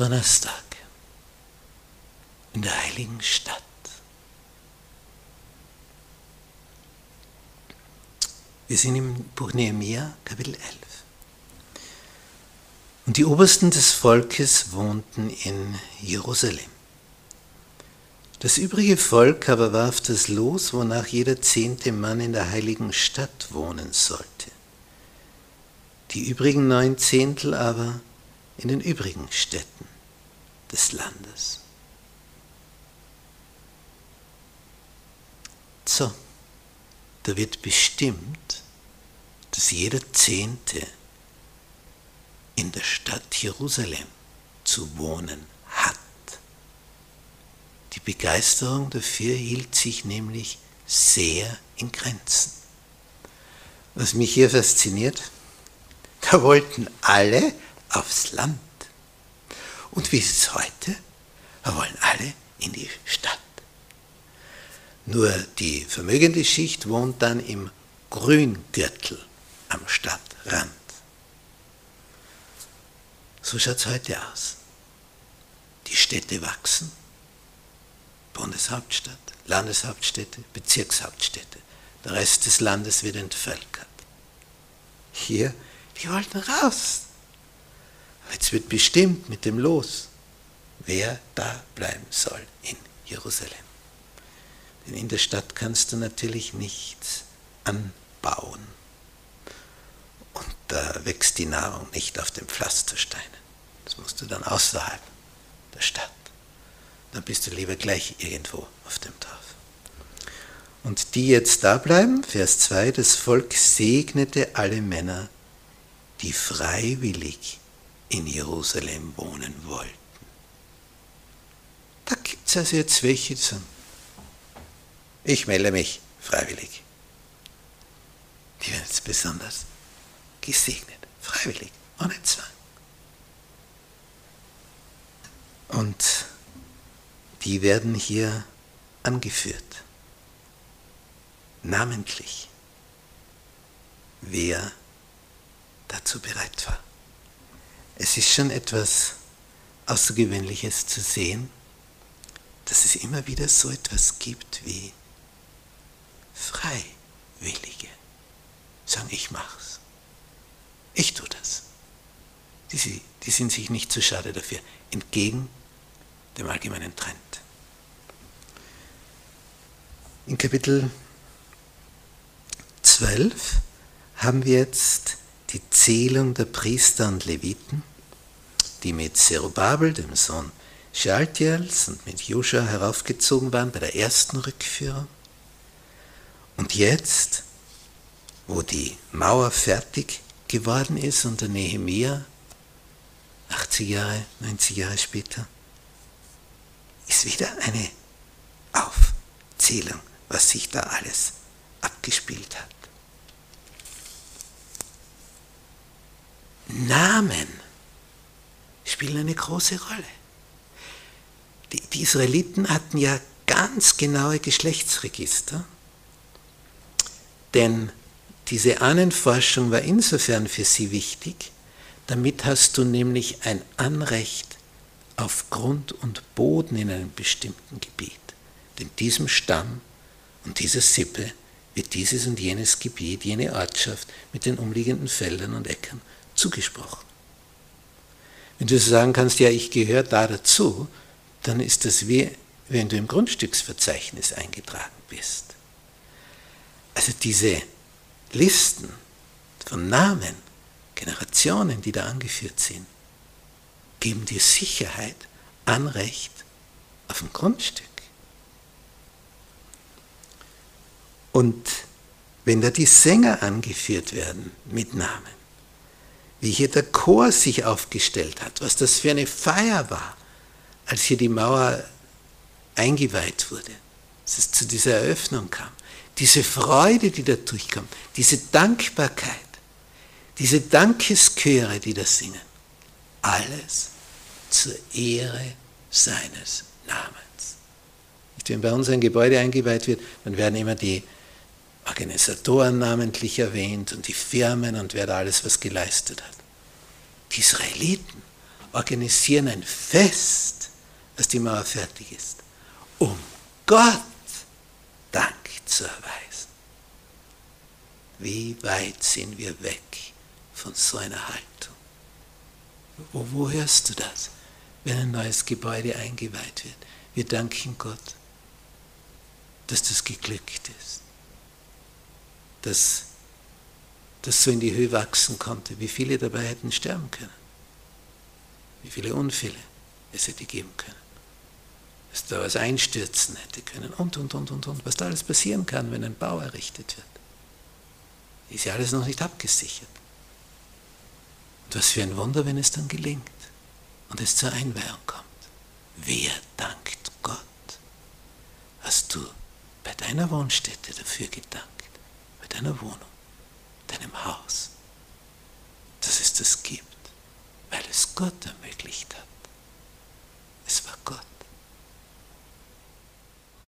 Donnerstag in der heiligen Stadt. Wir sind im Buch Nehemiah, Kapitel 11. Und die Obersten des Volkes wohnten in Jerusalem. Das übrige Volk aber warf das Los, wonach jeder zehnte Mann in der heiligen Stadt wohnen sollte. Die übrigen neun Zehntel aber in den übrigen Städten des Landes. So, da wird bestimmt, dass jeder Zehnte in der Stadt Jerusalem zu wohnen hat. Die Begeisterung dafür hielt sich nämlich sehr in Grenzen. Was mich hier fasziniert, da wollten alle aufs Land. Und wie ist es heute? Da wollen alle in die Stadt. Nur die vermögende Schicht wohnt dann im Grüngürtel am Stadtrand. So schaut es heute aus. Die Städte wachsen. Bundeshauptstadt, Landeshauptstädte, Bezirkshauptstädte. Der Rest des Landes wird entvölkert. Hier, die wollten raus. Jetzt wird bestimmt mit dem Los, wer da bleiben soll in Jerusalem. Denn in der Stadt kannst du natürlich nichts anbauen. Und da wächst die Nahrung nicht auf den Pflastersteinen. Das musst du dann außerhalb der Stadt. Dann bist du lieber gleich irgendwo auf dem Dorf. Und die jetzt da bleiben, Vers 2, das Volk segnete alle Männer, die freiwillig in Jerusalem wohnen wollten. Da gibt es also jetzt welche, die sagen, ich melde mich freiwillig. Die werden jetzt besonders gesegnet, freiwillig, ohne Zwang. Und die werden hier angeführt, namentlich, wer dazu bereit war. Es ist schon etwas Außergewöhnliches zu sehen, dass es immer wieder so etwas gibt wie Freiwillige. Sagen, ich mach's. Ich tue das. Die, die sind sich nicht zu schade dafür, entgegen dem allgemeinen Trend. In Kapitel 12 haben wir jetzt die Zählung der Priester und Leviten, die mit Zerubabel, dem Sohn Schaltiels und mit Joscha heraufgezogen waren bei der ersten Rückführung. Und jetzt, wo die Mauer fertig geworden ist unter Nehemia, 80 Jahre, 90 Jahre später, ist wieder eine Aufzählung, was sich da alles abgespielt hat. Namen spielen eine große Rolle. Die, die Israeliten hatten ja ganz genaue Geschlechtsregister denn diese Ahnenforschung war insofern für sie wichtig, damit hast du nämlich ein Anrecht auf Grund und Boden in einem bestimmten Gebiet. Denn diesem Stamm und dieser Sippe wird dieses und jenes Gebiet, jene Ortschaft mit den umliegenden Feldern und Äckern zugesprochen. Wenn du sagen kannst, ja, ich gehöre da dazu, dann ist das wie wenn du im Grundstücksverzeichnis eingetragen bist. Also diese Listen von Namen, Generationen, die da angeführt sind, geben dir Sicherheit, Anrecht auf ein Grundstück. Und wenn da die Sänger angeführt werden mit Namen, wie hier der Chor sich aufgestellt hat, was das für eine Feier war, als hier die Mauer eingeweiht wurde, dass es zu dieser Eröffnung kam diese Freude, die da durchkommt, diese Dankbarkeit, diese Dankeschöre, die da singen, alles zur Ehre seines Namens. Wenn bei uns ein Gebäude eingeweiht wird, dann werden immer die Organisatoren namentlich erwähnt und die Firmen und wer da alles was geleistet hat. Die Israeliten organisieren ein Fest, als die Mauer fertig ist, um Gott Dank zu erweisen. Wie weit sind wir weg von so einer Haltung? Wo, wo hörst du das, wenn ein neues Gebäude eingeweiht wird? Wir danken Gott, dass das geglückt ist, dass das so in die Höhe wachsen konnte. Wie viele dabei hätten sterben können? Wie viele Unfälle es hätte geben können? Dass da was einstürzen hätte können und, und, und, und, und. Was da alles passieren kann, wenn ein Bau errichtet wird. Ist ja alles noch nicht abgesichert. Und was für ein Wunder, wenn es dann gelingt und es zur Einweihung kommt. Wer dankt Gott? Hast du bei deiner Wohnstätte dafür gedankt, deiner Wohnung, deinem Haus, dass es das gibt, weil es Gott ermöglicht?